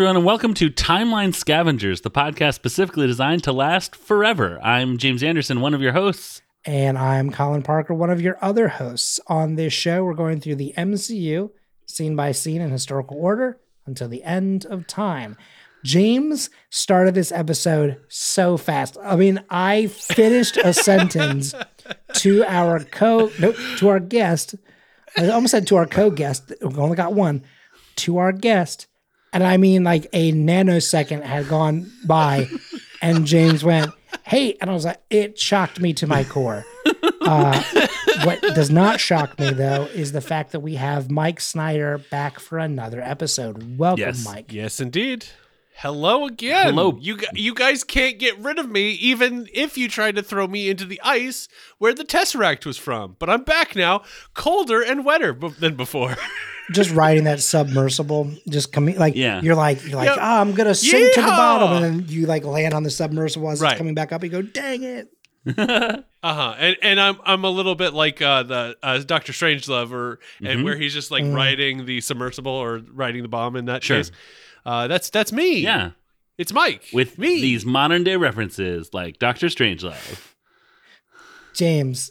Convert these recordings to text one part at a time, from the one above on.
Everyone, and welcome to Timeline Scavengers, the podcast specifically designed to last forever. I'm James Anderson, one of your hosts. And I'm Colin Parker, one of your other hosts. On this show, we're going through the MCU scene by scene in historical order until the end of time. James started this episode so fast. I mean, I finished a sentence to our co no, to our guest. I almost said to our co-guest. We only got one. To our guest. And I mean like a nanosecond had gone by and James went, Hey, and I was like, it shocked me to my core. Uh, what does not shock me though is the fact that we have Mike Snyder back for another episode. Welcome, Yes. Mike. Yes, indeed. Hello again. Hello. You you guys can't get rid of me even if you tried to throw me into the ice where the Tesseract was from. But I'm back now, colder and wetter b- than before. Just riding that submersible, just coming like Yeah. you're like you're like, Yep. oh, I'm gonna sink to the bottom, and then you like land on the submersible as Right. it's coming back up. You go, dang it. Uh-huh. And and I'm I'm a little bit like uh the uh, Doctor Strangelove or Mm-hmm. and where he's just like riding the submersible or riding the bomb in that Sure. case. Uh that's that's me. Yeah, It's Mike. with me. these modern day references like Doctor Strangelove. James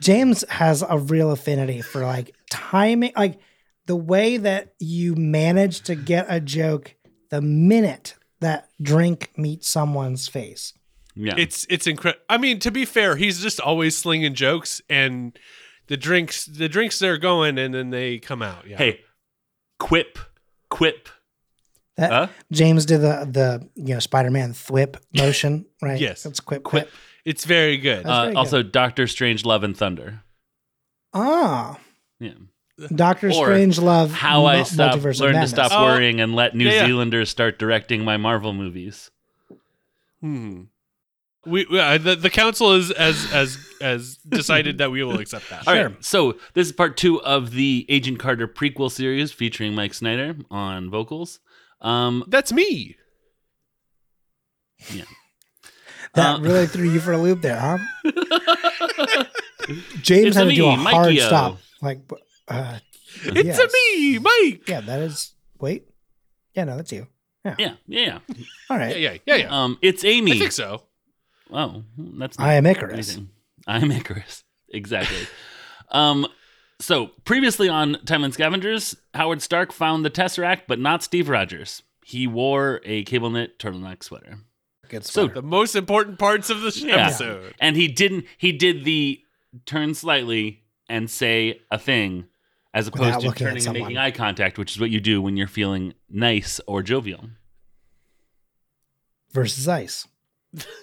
James has a real affinity for like timing like the way that you manage to get a joke the minute that drink meets someone's face. Yeah. It's it's incredible. I mean, to be fair, he's just always slinging jokes, and the drinks the drinks they're going, and then they come out. Yeah. hey, quip, quip. That Huh? James did the the you know Spider-Man thwip motion, right? Yes. That's quip Quip. quip. it's very good. Uh, very good. also, Doctor Strange Love and Thunder. Ah, Yeah. Doctor Strange Love. How I stopped, Multiverse of learned to stop Oh, worrying and let New yeah, yeah. Zealanders start directing my Marvel movies. hmm. We, we uh, the, the council is as as as decided that we will accept that. All Sure. right, so this is part two of the Agent Carter prequel series featuring Mike Snyder on vocals. Um, That's me. Yeah. that Uh, really threw you for a loop there, huh? James It's had a to do a me, hard stop. Like, uh, It's yes. a me, Mike. Yeah, that is. Wait. Yeah, no, that's you. yeah, yeah, yeah. All Yeah, right. yeah, yeah, yeah. Um, it's Amy. I think so. Oh, that's I am Icarus. Amazing. I'm Icarus. Exactly. um, so previously on Timeline Scavengers, Howard Stark found the Tesseract, but not Steve Rogers. He wore a cable knit turtleneck sweater. Good So- The most important parts of the sh- Yeah. episode. And he didn't he did the turn slightly and say a thing as opposed Without to turning and making eye contact, which is what you do when you're feeling nice or jovial. versus ice.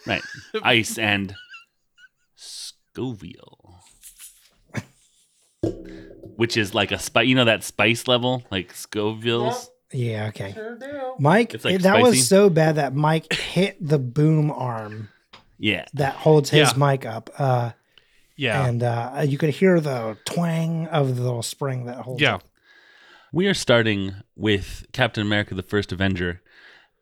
Right. Ice and Scoville. Which is like a spice, you know that spice level, like Scoville's. Yeah, okay. Mike, It's, like, it- that spicy. was so bad that Mike hit the boom arm Yeah, that holds his Yeah. mic up. Uh, Yeah. And uh, you could hear the twang of the little spring that holds yeah. it. we are starting with Captain America: The First Avenger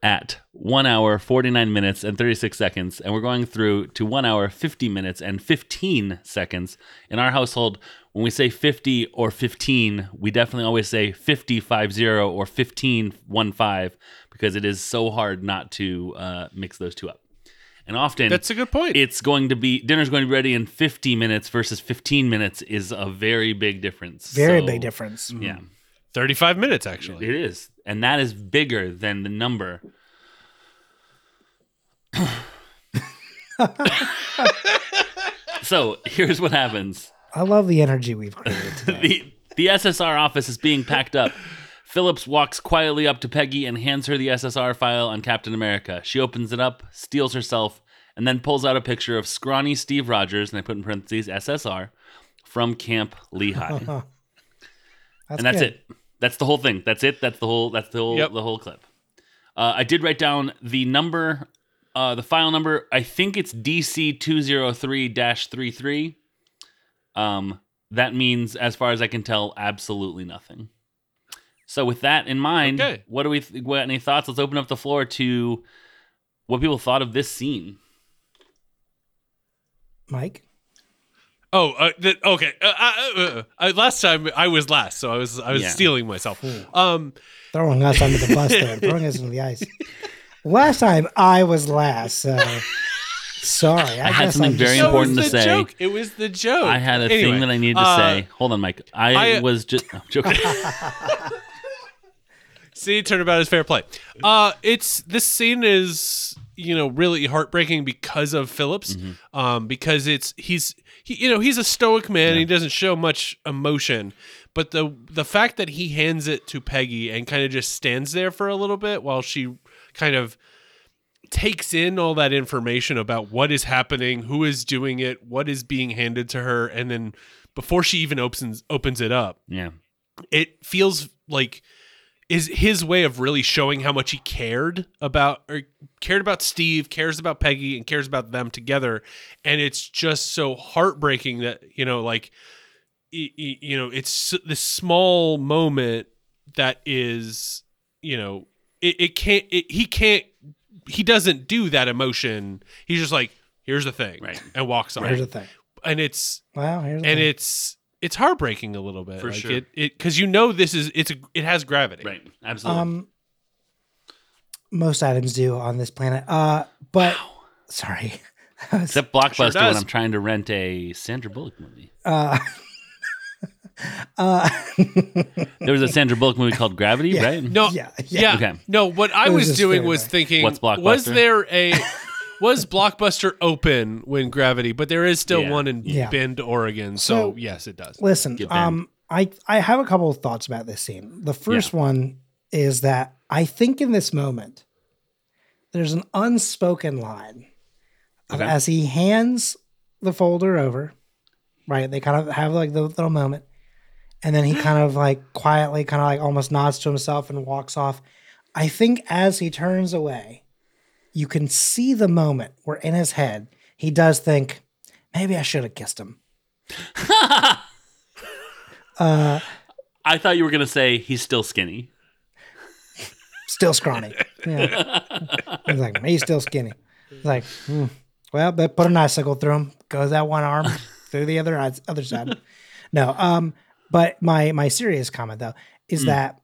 at one hour forty nine minutes and thirty six seconds, and we're going through to one hour fifty minutes and fifteen seconds. In our household, when we say fifty or fifteen, we definitely always say 50 50 or 15 15 because it is so hard not to uh, mix those two up. And often That's a good point. it's going to be dinner's going to be ready in 50 minutes versus 15 minutes is a very big difference. Very So, big difference. Yeah, 35 minutes, actually. it is. And that is bigger than the number. so here's what happens. I love the energy we've created today. The, the SSR office is being packed up. Phillips walks quietly up to Peggy and hands her the SSR file on Captain America. She opens it up, steels herself, and then pulls out a picture of scrawny Steve Rogers, and I put in parentheses SSR, from Camp Lehigh. That's and that's good. it. That's the whole thing. That's it. That's the whole. That's the whole. Yep. The whole clip. Uh, I did write down the number, uh, the file number. I think it's DC two zero three 33 Um, that means, as far as I can tell, absolutely nothing. So, with that in mind, Okay. what do we? Th- what any thoughts? Let's open up the floor to what people thought of this scene. Mike. Oh, uh, th- okay. Uh, uh, uh, uh, last time I was last, so I was I was Yeah. steeling myself. Um, Throwing us under the bus there, throwing us into the ice. Last time I was last, so sorry. I, I had something I'm very just- important to say. Joke. It was the joke. I had a Anyway, thing that I needed to uh, say. Hold on, Mike. I, I- was just I'm joking. See, turnabout is fair play. Uh, it's this scene is you know really heartbreaking because of Phillips, Mm-hmm. um, because it's he's he you know he's a stoic man and he doesn't show much emotion, but the the fact that he hands it to Peggy and kind of just stands there for a little bit while she kind of takes in all that information about what is happening, who is doing it, what is being handed to her, and then before she even opens opens it up, yeah. it feels like is his way of really showing how much he cared about or cared about Steve, cares about Peggy, and cares about them together. And it's just so heartbreaking that you know, like, you know, it's this small moment that is, you know, it, it can't, it, he can't, he doesn't do that emotion. He's just like, here's the thing, Right. and walks on. Here's the thing. and it's the and thing. it's it's heartbreaking a little bit For like sure. it it because you know this is it's a, it has gravity Right. Absolutely. um, most items do on this planet. Uh, but sorry. Except Blockbuster when. I'm trying to rent a Sandra Bullock movie. uh, uh, There was a Sandra Bullock movie called Gravity, Yeah. right? no Yeah, yeah, yeah. Okay. no what i It was was, doing was bad. thinking What's Blockbuster? was there a was blockbuster open when gravity but there is still Yeah. one in Yeah. bend oregon so, So- yes it does listen, um, I I have a couple of thoughts about this scene. The first one is that I think in this moment there's an unspoken line of Okay. as he hands the folder over, right? They kind of have like the little moment, and then he kind of like quietly, kind of like almost nods to himself and walks off. I think as he turns away, you can see the moment where in his head he does think, maybe I should have kissed him. Uh, I thought you were gonna say he's still skinny. still scrawny. Yeah. He's like, he's still skinny. He's like, hmm. well, but put an icicle through him. Goes that one arm through the other other side. No, um, but my my serious comment though is that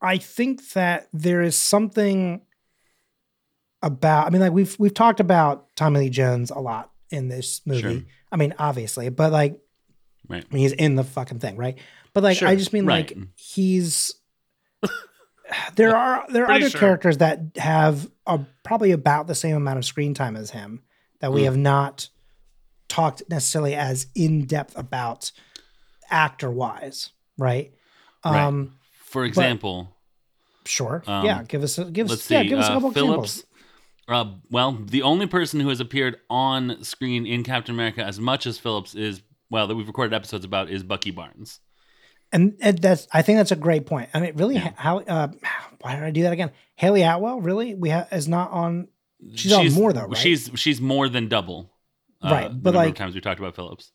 I think that there is something about. I mean, like we've we've talked about Tommy Lee Jones a lot in this movie. Sure. I mean, obviously, but like Right. I mean, he's in the fucking thing, right? But like, I just mean right. like he's. there are there are other sure. characters that have a, probably about the same amount of screen time as him that we Mm. have not talked necessarily as in depth about actor wise, right? Right. Um, For example, sure, Um, yeah. Give us a, give us see. yeah, give us a uh, couple Phillips. examples. Uh, well, the only person who has appeared on screen in Captain America as much as Phillips is well that we've recorded episodes about is Bucky Barnes. And, and that's I think that's a great point. I mean, really, how uh, why did I do that again? Hayley Atwell, really, we have is not on. She's on more though, right? She's she's more than double. uh, Right, the but like- times we talked about Phillips.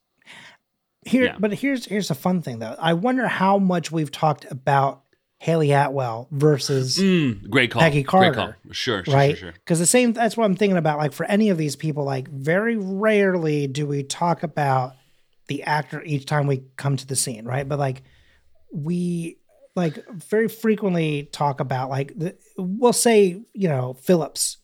Here, Yeah. but here's here's a fun thing though. I wonder how much we've talked about Hayley Atwell versus Mm, great call. Peggy Great call. Carter, Sure, sure, right? sure, sure. Because the same. That's what I'm thinking about. Like for any of these people, like very rarely do we talk about the actor each time we come to the scene, right? But like we like very frequently talk about like the, we'll say you know Phillips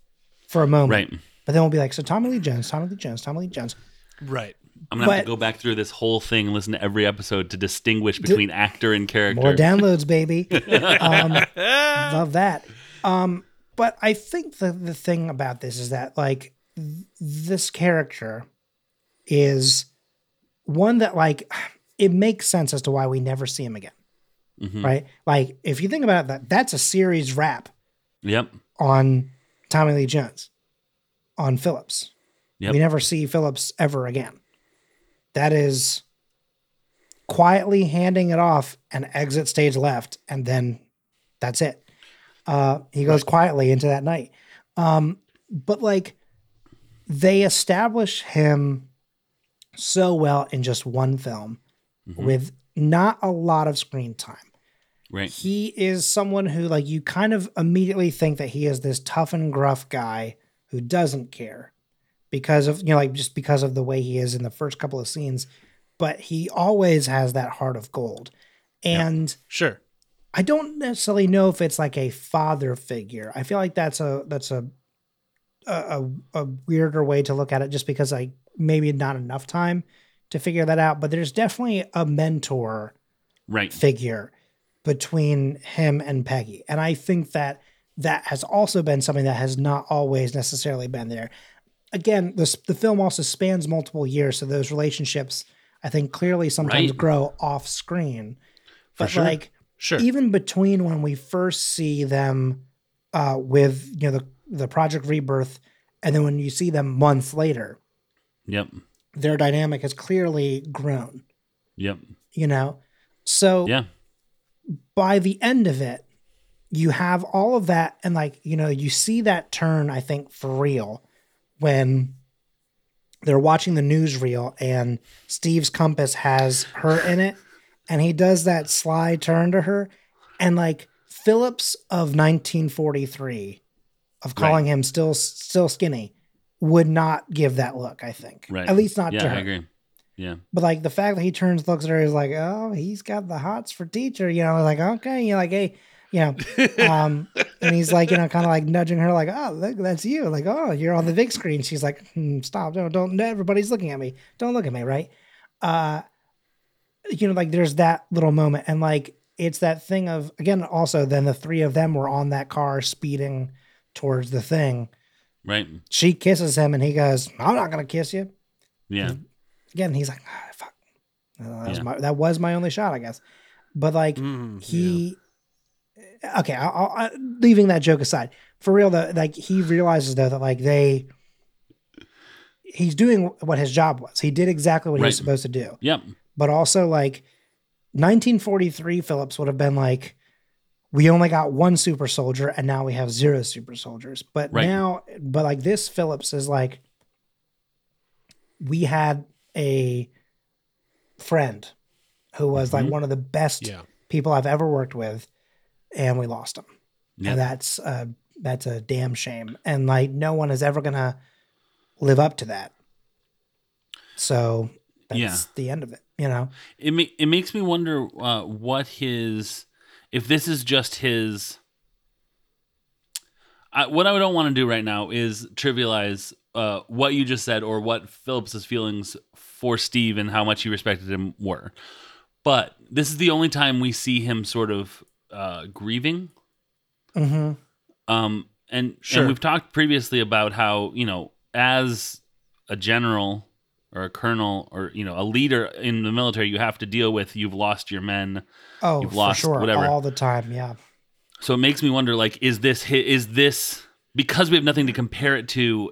for a moment, Right. But then we'll be like, so Tommy Lee Jones, Tommy Lee Jones, Tommy Lee Jones. right I'm gonna have to go back through this whole thing and listen to every episode to distinguish between actor and character. More downloads, baby. um, love that. Um, but I think the the thing about this is that like th- this character is one that like it makes sense as to why we never see him again, Mhm. right? Like if you think about that, that's a series wrap Yep. on Tommy Lee Jones, on Phillips. Yep. We never see Phillips ever again. That is quietly handing it off and exit stage left, and then that's it. Uh, he goes quietly into that night. Um, but like they establish him so well in just one film Mhm. with not a lot of screen time Right. he is someone who like you kind of immediately think that he is this tough and gruff guy who doesn't care because of you know like just because of the way he is in the first couple of scenes but he always has that heart of gold. And Sure. I don't necessarily know if it's like a father figure. I feel like that's a that's a a, a, a weirder way to look at it, just because I maybe not enough time to figure that out. But there's definitely a mentor Right. figure between him and Peggy, and I think that that has also been something that has not always necessarily been there. Again, the the film also spans multiple years, so those relationships I think clearly sometimes Right. grow off screen. For But sure. like Sure. even between when we first see them uh, with you know the the Project Rebirth, and then when you see them months later, Yep. their dynamic has clearly grown. Yep. You know, so Yeah. by the end of it, you have all of that, and like you know, you see that turn. I think for real when they're watching the newsreel and Steve's compass has her in it, and he does that sly turn to her, and like Phillips of 1943, of calling him still still skinny, would not give that look. I think, Right. at least not yeah, to her. I agree. Yeah. But like the fact that he turns, looks at her, is like, oh, he's got the hots for teacher. You know, like okay, you're like, hey, you know, um, and he's like, you know, kind of like nudging her, like, oh, look, that's you. Like, oh, you're on the big screen. She's like, hmm, stop, don't, don't. Everybody's looking at me. Don't look at me, right? Uh, you know, like there's that little moment, and like it's that thing of again, also then the three of them were on that car speeding towards the thing. Right. She kisses him, and he goes, I'm not gonna kiss you Yeah. again, he's like, ah, fuck. Uh, that, was Yeah. my, that was my only shot, I guess. But like Mm, he, okay, I'll, I'll, leaving that joke aside, for real though, like he realizes though that like they, he's doing what his job was. He did exactly what he was supposed to do. Yep. But also like 1943, Phillips would have been like, we only got one super soldier and now we have zero super soldiers. But Right. now, but like this Phillips is like, we had a friend who was like Mhm. one of the best Yeah. people I've ever worked with, and we lost him. Yep. And that's uh, that's a damn shame. And like no one is ever gonna live up to that. So that's Yeah. the end of it. You know? It ma- it makes me wonder uh, what his if this is just his. I, what I don't want to do right now is trivialize uh, what you just said or what Phillips's feelings for Steve and how much he respected him were. But this is the only time we see him sort of uh, grieving Mm-hmm. Um, and Sure. and we've talked previously about how you know, as a general or a colonel or you know a leader in the military, you have to deal with you've lost your men. Oh, You've for lost sure. whatever. All the time. Yeah. So it makes me wonder, like, is this is this because we have nothing to compare it to?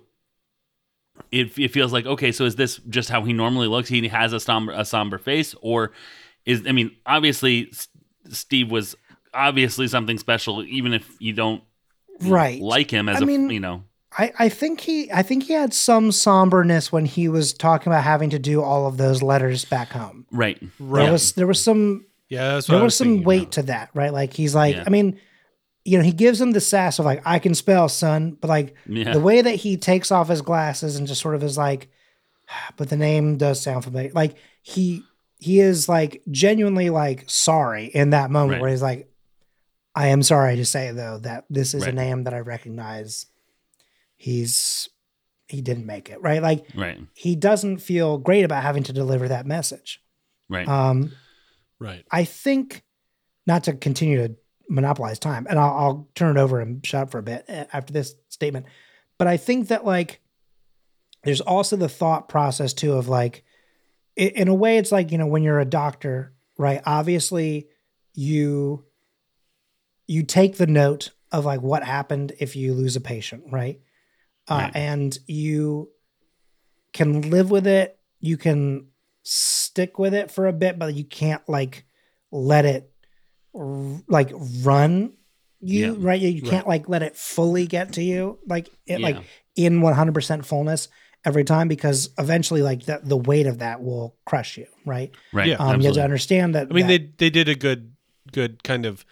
It, it feels like okay, so is this just how he normally looks? He has a somber a somber face, or is I mean, obviously S- Steve was obviously something special, even if you don't Right. like him as I a mean, you know I, I think he I think he had some somberness when he was talking about having to do all of those letters back home. right Right. There was there was some Yeah, that's what there I was some weight about. to that, right? Like he's like, Yeah. I mean, you know, he gives him the sass of like, I can spell, son, but like yeah the way that he takes off his glasses and just sort of is like, but the name does sound familiar. Like he he is like genuinely like sorry in that moment Right. where he's like, I am sorry to say though that this is a name that I recognize. He's he didn't make it right. Like right he doesn't feel great about having to deliver that message. right Um, Right. I think not to continue to monopolize time, and I'll, I'll turn it over and shut up for a bit uh, after this statement. But I think that like there's also the thought process too of like, in a way, it's like you know when you're a doctor, right? Obviously, you you take the note of like what happened if you lose a patient, right? Uh, Right. And you can live with it. You can stick with it for a bit, but you can't like let it r- like run you, Yeah. right? You, you Right. can't like let it fully get to you, like it Yeah. like in 100% fullness every time because eventually like the, the weight of that will crush you, right? right Yeah. Um, you have to understand that. I mean, that- they they did a good good kind of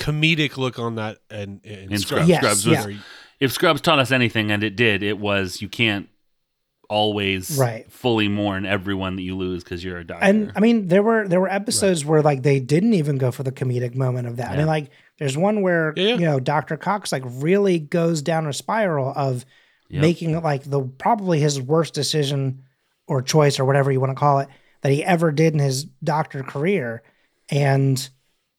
comedic look on that and in, In Scrubs. Yes, Scrubs yeah. Where- if Scrubs taught us anything, and it did, it was you can't always Right. fully mourn everyone that you lose because you're a doctor. And I mean, there were there were episodes where like they didn't even go for the comedic moment of that. I mean, like there's one where Yeah, yeah. you know Dr. Cox like really goes down a spiral of Yep. making like the probably his worst decision or choice or whatever you want to call it that he ever did in his doctor career, and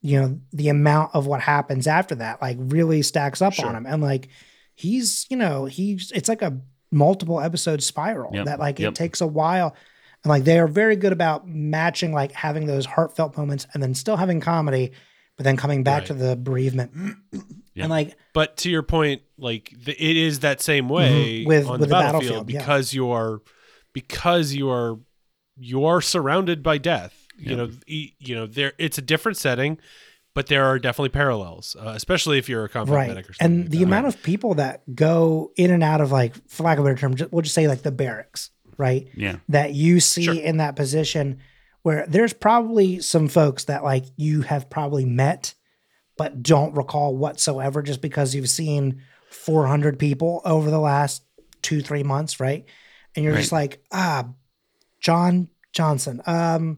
you know the amount of what happens after that like really stacks up Sure. on him, and like he's you know he's it's like a multiple episode spiral Yep, that like yep. it takes a while and like they are very good about matching like having those heartfelt moments and then still having comedy but then coming back Right. to the bereavement Yep. and like But to your point, like the, it is that same way Mhm. With- on with the the battlefield, battlefield, yeah. because you are because you are you are surrounded by death. You Yep. know, e- you know there it's a different setting, but there are definitely parallels, uh, especially if you're a combat right medic or something. and like the that. amount of people that go in and out of like for lack of a better term ju- we'll just say like the barracks right yeah. that you see Sure. in that position where there's probably some folks that like you have probably met but don't recall whatsoever just because you've seen 400 people over the last two three months right and you're just like ah john johnson um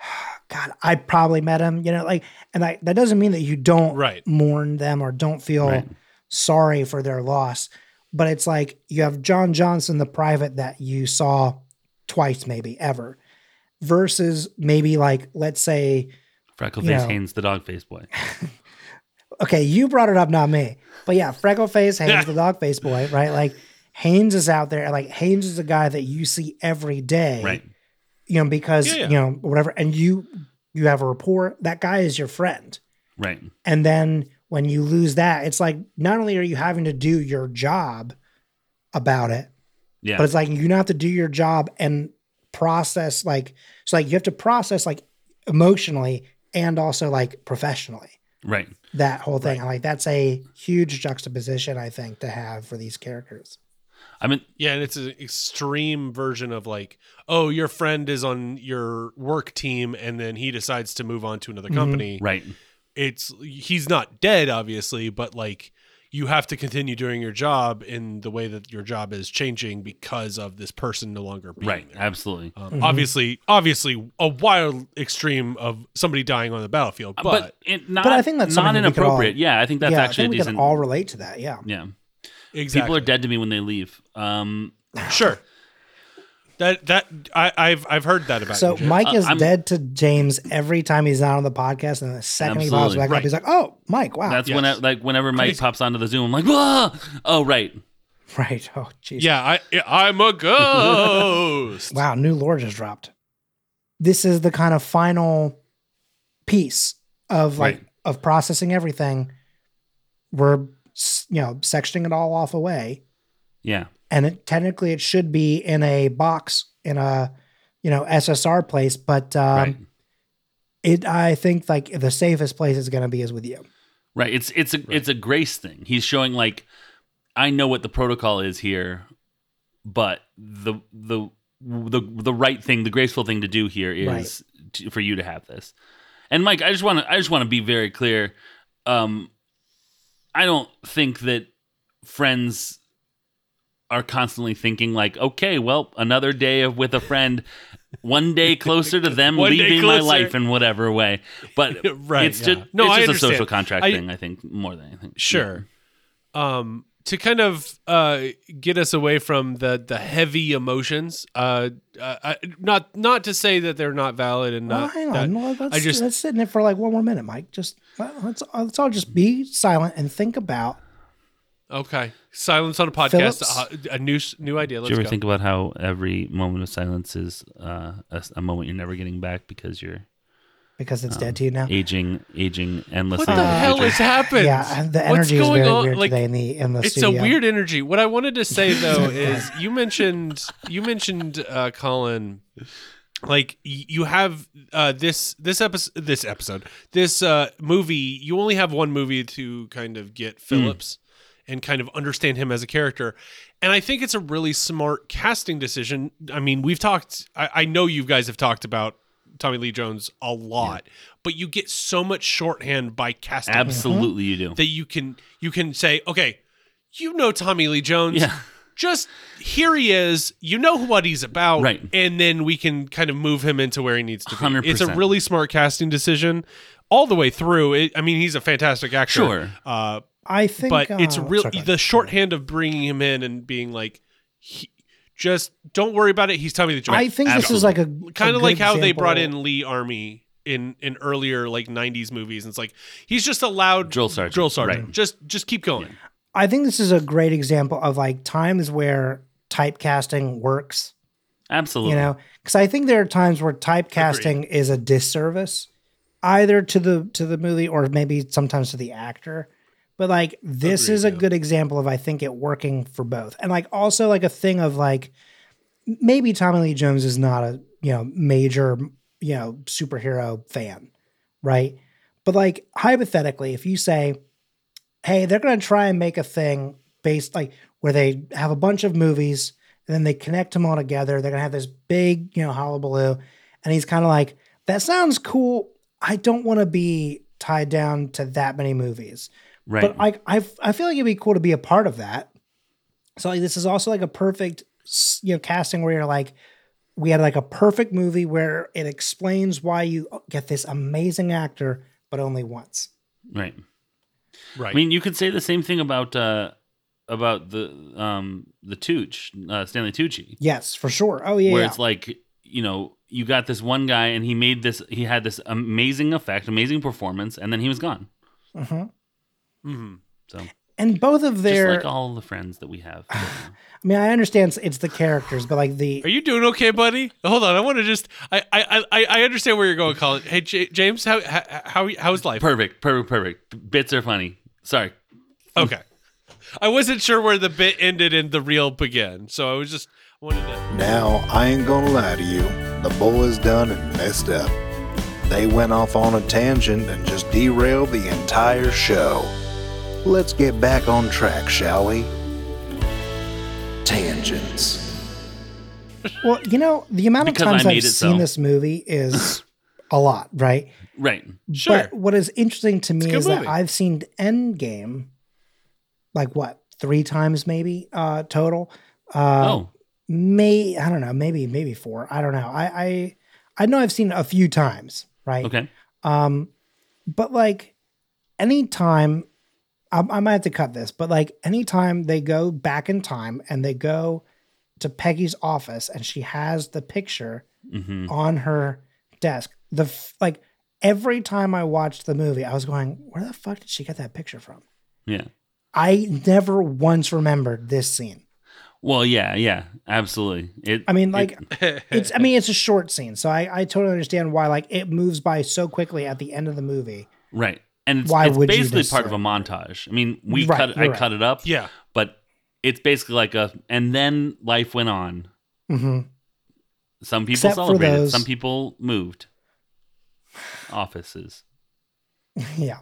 god i probably met him you know like and I, that doesn't mean that you don't Right. mourn them or don't feel Right. sorry for their loss but it's like you have John Johnson, the private that you saw twice, maybe ever, versus maybe like, let's say, Freckleface you know. Haynes, the dog face boy. okay, you brought it up, not me, but yeah, Freckleface Haynes, the dog face boy, right? Like Haynes is out there, like Haynes is a guy that you see every day, Right. You know, because Yeah, yeah. you know whatever, and you you have a rapport. That guy is your friend. Right. And then when you lose that, it's like not only are you having to do your job about it, Yeah. but it's like you now have to do your job and process like so like you have to process like emotionally and also like professionally right. that whole thing. Like that's a huge juxtaposition I think to have for these characters. I mean, Yeah, and it's an extreme version of like, oh, your friend is on your work team, and then he decides to move on to another Mhm. company. right. It's he's not dead, obviously, but like you have to continue doing your job in the way that your job is changing because of this person no longer being Right. there. Absolutely. Um, Mhm. Obviously, obviously, a wild extreme of somebody dying on the battlefield, but, but it, not, I think that's not something we could all- inappropriate. yeah, I think that's yeah, actually I a think we decent. can all relate to that. Yeah. yeah. Exactly. People are dead to me when they leave. Um, Sure. That that I, I've I've heard that about. So you, Mike Uh, is I'm- dead to James every time he's not on the podcast, and the second he pops Absolutely. back up, he's like, "Oh, Mike, wow, that's Yes. when I, like whenever Mike Crazy. pops onto the Zoom, I'm like, Whoa! oh right, right." Oh, jeez. yeah, I I'm a ghost. Wow, new lore just dropped. This is the kind of final piece of like Right. of processing everything. We're s- you know sectioning it all off away, yeah, and it, technically it should be in a box in a you know SSR place, but um, right, it I think like the safest place is going to be is with you. right. It's it's a it's a grace thing. He's showing like, I know what the protocol is here, but the the the the right thing, the graceful thing to do here is to, for you to have this. And Mike, I just want to I just want to be very clear. Um, I don't think that friends are constantly thinking like, okay, well, another day of with a friend, one day closer to them leaving my life in whatever way. But Right, it's yeah. just No, it's I just a social contract I- thing. I think more than anything. Sure. Um, to kind of uh, get us away from the the heavy emotions, uh, uh, not not to say that they're not valid and Well, not. hang that- on. Well, let's, I just- let's sit in it for like one more minute, Mike. Just let- let's let's all just be silent and think about. okay, silence on a podcast. Phillips? Uh, a new new idea. Do Let's you ever go. think about how every moment of silence is uh, a, a moment you're never getting back because you're because it's Um, dead to you now. aging, aging endlessly? what the in hell has happened? Yeah, and the What's energy is very on? weird Like, today in the in the it's studio. a weird energy. What I wanted to say though is you mentioned you mentioned uh, Colin like you have uh, this this episode this episode this uh, movie you only have one movie to kind of get Phillips and kind of understand him as a character and I think it's a really smart casting decision I mean we've talked I, I know you guys have talked about Tommy Lee Jones a lot but you get so much shorthand by casting him Absolutely, you do. that you can you can say, okay, you know Tommy Lee Jones. Yeah. just here he is. You know what he's about, Right. And then we can kind of move him into where he needs to be. It's a really smart casting decision all the way through. It, I mean, he's a fantastic actor. Sure. Uh, I think, but it's uh, real sorry, go the shorthand of bringing him in and being like, he, just don't worry about it. He's telling me the joke. I think this is like a kind of like good how they brought in Lee Ermey in in earlier like 90s movies and it's like he's just a loud Drill sergeant. drill sergeant Right. just just keep going I think this is a great example of like times where typecasting works. Absolutely. You know, because I think there are times where typecasting is a disservice, either to the to the movie or maybe sometimes to the actor. But like this Agreed, is a yeah. good example of I think it working for both, and like also like a thing of like maybe Tommy Lee Jones is not a you know major you know superhero fan, right? But like hypothetically, if you say, hey, they're going to try and make a thing based like where they have a bunch of movies and then they connect them all together. They're going to have this big, you know, hullabaloo. And he's kind of like, that sounds cool. I don't want to be tied down to that many movies. Right. But I, I, I feel like it'd be cool to be a part of that. So like this is also like a perfect, you know, casting where you're like, we had like a perfect movie where it explains why you get this amazing actor, but only once. right. right I mean, you could say the same thing about uh about the um the Tooch, uh, Stanley Tucci, Yes, for sure. Oh yeah, where yeah. it's like you know you got this one guy and he made this he had this amazing effect, amazing performance, and then he was gone. Mhm. Mhm. So And both of just their, like all the friends that we have. I mean, I understand it's the characters, but like the are you doing okay buddy hold on i want to just i i i, I understand where you're going colin hey J- james how how how how's life perfect, perfect, perfect. Bits are funny. Sorry. okay i wasn't sure where the bit ended and the real began so i was just wanted to Now, I ain't gonna lie to you. The boys done and messed up. They went off on a tangent and just derailed the entire show. Let's get back on track, shall we? Tangents. well, you know, the amount of Because times I've it seen so. this movie is a lot, right? Right. sure But what is interesting to me good is that. I've seen Endgame, like what three times maybe uh, total. Uh, oh, may I don't know, maybe maybe four. I don't know. I I I know I've seen a few times, right? okay. Um, but like anytime, I, I might have to cut this, but like anytime they go back in time and they go to Peggy's office and she has the picture hmm on her desk, the f- like every time I watched the movie, I was going, where the fuck did she get that picture from? Yeah. I never once remembered this scene. Well, yeah, yeah, absolutely. It. I mean, like it- it's I mean it's a short scene, so I, I totally understand why like it moves by so quickly at the end of the movie. right, and it's, Why it's would basically just part of a montage. I mean, we Right, cut. I right. cut it up. yeah but it's basically like a. And then life went on. hmm Some people Except celebrated. those- Some people moved offices. yeah.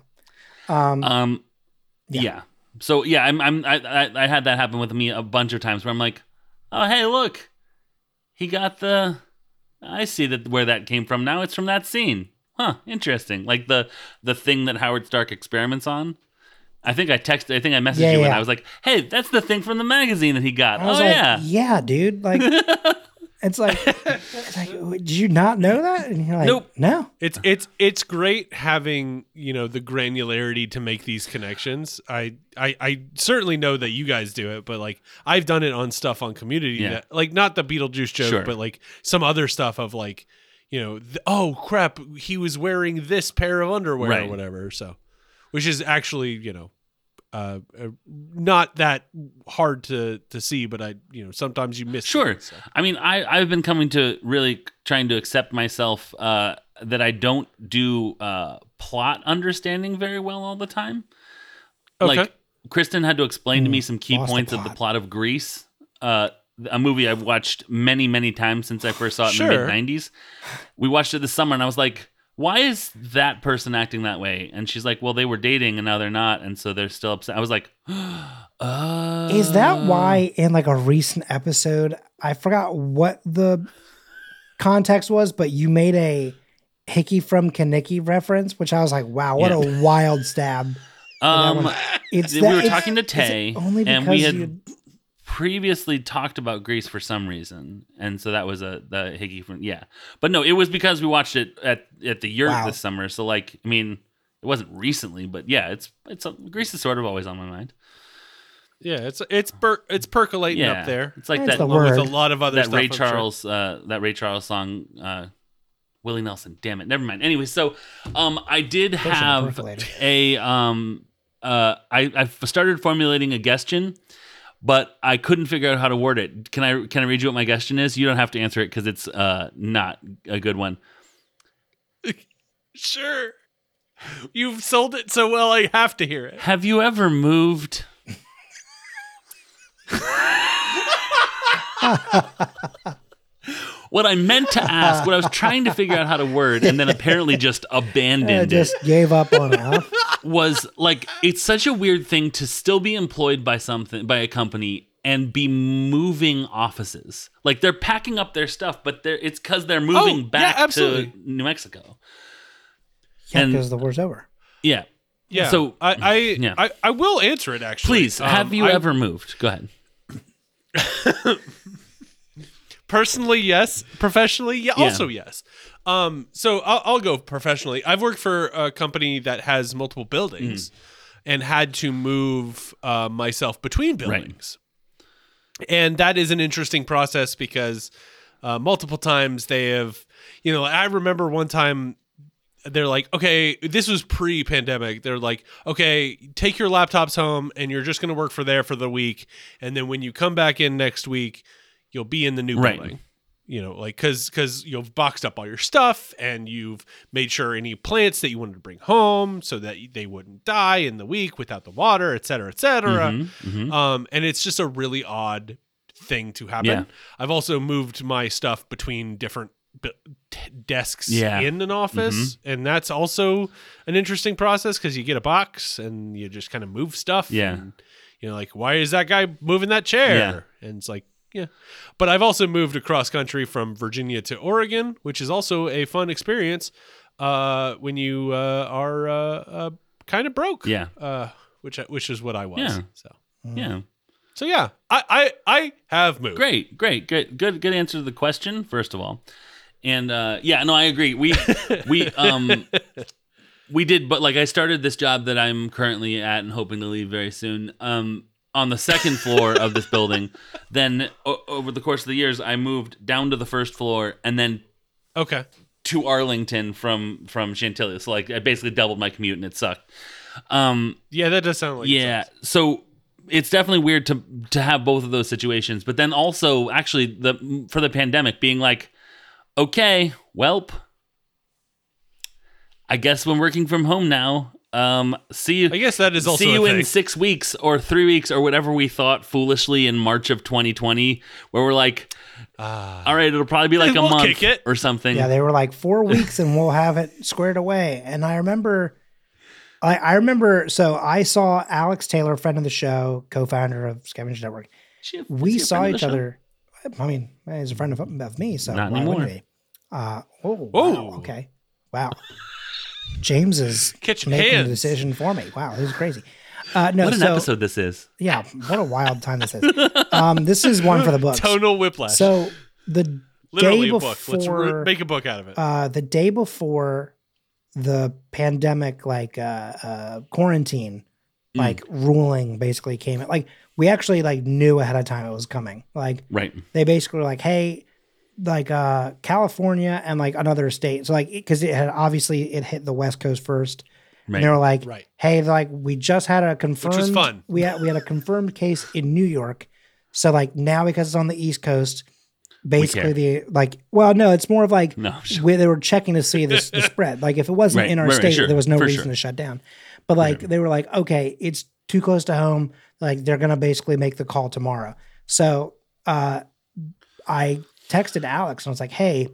Um, Um, Yeah. yeah. So yeah, I'm, I'm I, I I had that happen with me a bunch of times where I'm like, oh hey look, he got the. I see that where that came from. Now it's from that scene. Huh, interesting. Like the the thing that Howard Stark experiments on. I think I texted. I think I messaged Yeah, you and yeah. I was like, "Hey, that's the thing from the magazine that he got." I was oh like, yeah, yeah, dude. Like, it's like, it's like, did you not know that? And you're like, Nope. no. It's it's it's great having you know the granularity to make these connections. I I, I certainly know that you guys do it, but like I've done it on stuff on Community, Yeah. that, like not the Beetlejuice joke, Sure. but like some other stuff of like you know th- oh crap he was wearing this pair of underwear or whatever. So, which is actually you know uh, uh not that hard to to see, but I you know sometimes you miss Sure. things, so. I mean, I I've been coming to really trying to accept myself uh, that I don't do uh, plot understanding very well all the time. Okay. Like Kristen had to explain to me some key lost the points of the plot. plot of Grease, uh, a movie I've watched many many times since I first saw it in the mid '90s. We watched it this summer, and I was like. Why is that person acting that way? And she's like, "Well, they were dating and now they're not, and so they're still upset." I was like, "Oh, Is that why in like a recent episode, I forgot what the context was, but you made a Hickey from Kenickie reference, which I was like, wow, what Yeah. a wild stab. Um, It's we that- were talking to Tay, only and we had you previously talked about Grease for some reason, and so that was a the hickey from yeah. But no, it was because we watched it at at the yurt Wow. this summer. So like, I mean, it wasn't recently, but yeah, it's it's Grease is sort of always on my mind. Yeah, it's it's per, it's percolating Yeah, up there. It's like That's that the along with a lot of other that stuff. Ray I'm sure. Charles uh, that Ray Charles song uh, Willie Nelson. Damn it, never mind. Anyway, so um, I did Pushing the have percolator. a um, uh, I I started formulating a question, but I couldn't figure out how to word it. Can I can I read you what my question is? You don't have to answer it because it's uh not a good one. Sure. You've sold it so well, I have to hear it. Have you ever moved? what I meant to ask, what I was trying to figure out how to word, and then apparently just abandoned I it. just gave up on it. Huh? was like it's such a weird thing to still be employed by something by a company and be moving offices. Like they're packing up their stuff, but they're it's because they're moving Oh, yeah, back to. New Mexico. Yeah, And- because the war's over. Yeah. Yeah. So I I, yeah. I I will answer it actually. Please, Um, have you I- ever moved? Go ahead. personally yes. Professionally yeah, Yeah. also yes. Um so I'll, I'll go professionally. I've worked for a company that has multiple buildings and had to move uh, myself between buildings. And that is an interesting process because uh, multiple times they have you know i remember one time they're like okay this was pre-pandemic. They're like okay take your laptops home and you're just going to work for there for the week. And then when you come back in next week you'll be in the new Right. building you know like because because you've boxed up all your stuff and you've made sure any plants that you wanted to bring home so that they wouldn't die in the week without the water et cetera et cetera Mhm, mhm. um, and it's just a really odd thing to happen. Yeah. I've also moved my stuff between different b- t- desks Yeah. in an office, and that's also an interesting process because you get a box and you just kind of move stuff. Yeah. and, you know, like why is that guy moving that chair? yeah. And it's like. Yeah. But I've also moved across country from Virginia to Oregon, which is also a fun experience uh, when you uh, are uh, uh, kind of broke. Yeah. Uh, which which is what I was. Yeah. So Yeah. so yeah, I I, I have moved. Great, great, good, good, good answer to the question. First of all, and uh, yeah, no, I agree. We we um we did, but like I started this job that I'm currently at and hoping to leave very soon. Um, on the second floor of this building. Then o- over the course of the years, I moved down to the first floor and then Okay. to Arlington from from Chantilly. So like I basically doubled my commute and it sucked. Um, Yeah, that does sound like yeah sucks. so it's definitely weird to to have both of those situations but then also actually the for the pandemic being like okay welp i guess we're working from home now um see you I guess that is also see you in six weeks or three weeks or whatever we thought foolishly in march of 2020 where we're like all right it'll probably be like a We'll month kick it. or something Yeah, they were like four weeks and we'll have it squared away. And I remember, I, I remember, so I saw Alex Taylor, friend of the show, co-founder of Scavenger Network. She- We saw each the show? other. I mean, he's a friend of, of me, so Not why anymore. wouldn't he? Uh, oh, Whoa. wow, okay, wow. James is Catching making hands. the decision for me. Wow, this is crazy. Uh, no, what an so episode this is yeah, what a wild time this is. Um, this is one for the books. Tonal whiplash. So the Literally day a book. Let's before, re- make a book out of it. uh, the day before the pandemic, like uh, uh, quarantine, Mm. like ruling basically came. Like we actually like knew ahead of time it was coming. Like right they basically were like, hey, like uh, California and like another state. So like because it had obviously it hit the West Coast first. right And they were like, Right. hey, like we just had a confirmed fun. We had we had a confirmed case in New York. So like now because it's on the East Coast, basically the like well no, it's more of like No, sure. where they were checking to see this the spread. Like if it wasn't Right, in our right, right, state, sure, there was no for reason sure. to shut down. But like they were like, okay, it's too close to home. Like they're gonna basically make the call tomorrow. So uh I texted Alex and I was like, hey,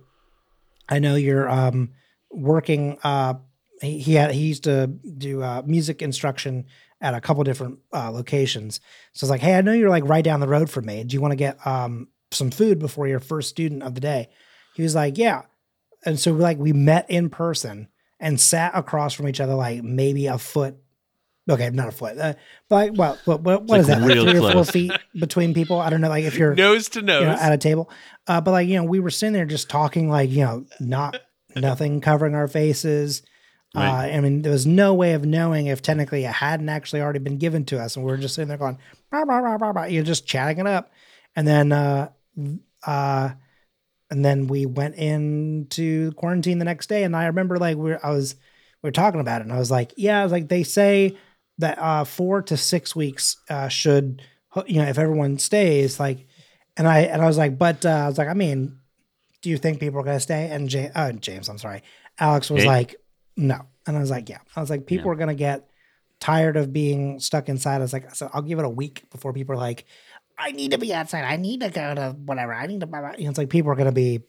I know you're um working uh he, he had he used to do uh music instruction at a couple different uh locations. So I was like, hey, I know you're like right down the road from me. Do you want to get um some food before your first student of the day? He was like, Yeah. And so like we met in person and sat across from each other like maybe a foot Okay, not a foot. Uh, but well, what, what, what is like that? Like real three or four feet between people. I don't know. Like if you're nose to nose. you know, at a table. Uh, but like, you know, we were sitting there just talking, like, you know, not nothing covering our faces. Right. Uh, I mean, there was no way of knowing if technically it hadn't actually already been given to us. And we were just sitting there going, "Rah, rah, rah, rah, rah," you know, just chatting it up. And then, uh, uh, and then we went into quarantine the next day. And I remember like we are I was, we were talking about it and I was like, yeah, I was like, they say that, uh, four to six weeks, uh, should, you know, if everyone stays like, and I, and I was like, but, uh, I was like, I mean, do you think people are going to stay? And James, uh, James, I'm sorry. Alex was Hey. like, no. And I was like, yeah. I was like, people are going to get tired of being stuck inside. I was like, so I'll give it a week before people are like, I need to be outside. I need to go to whatever. I need to, blah, blah. You know, it's like people are going to be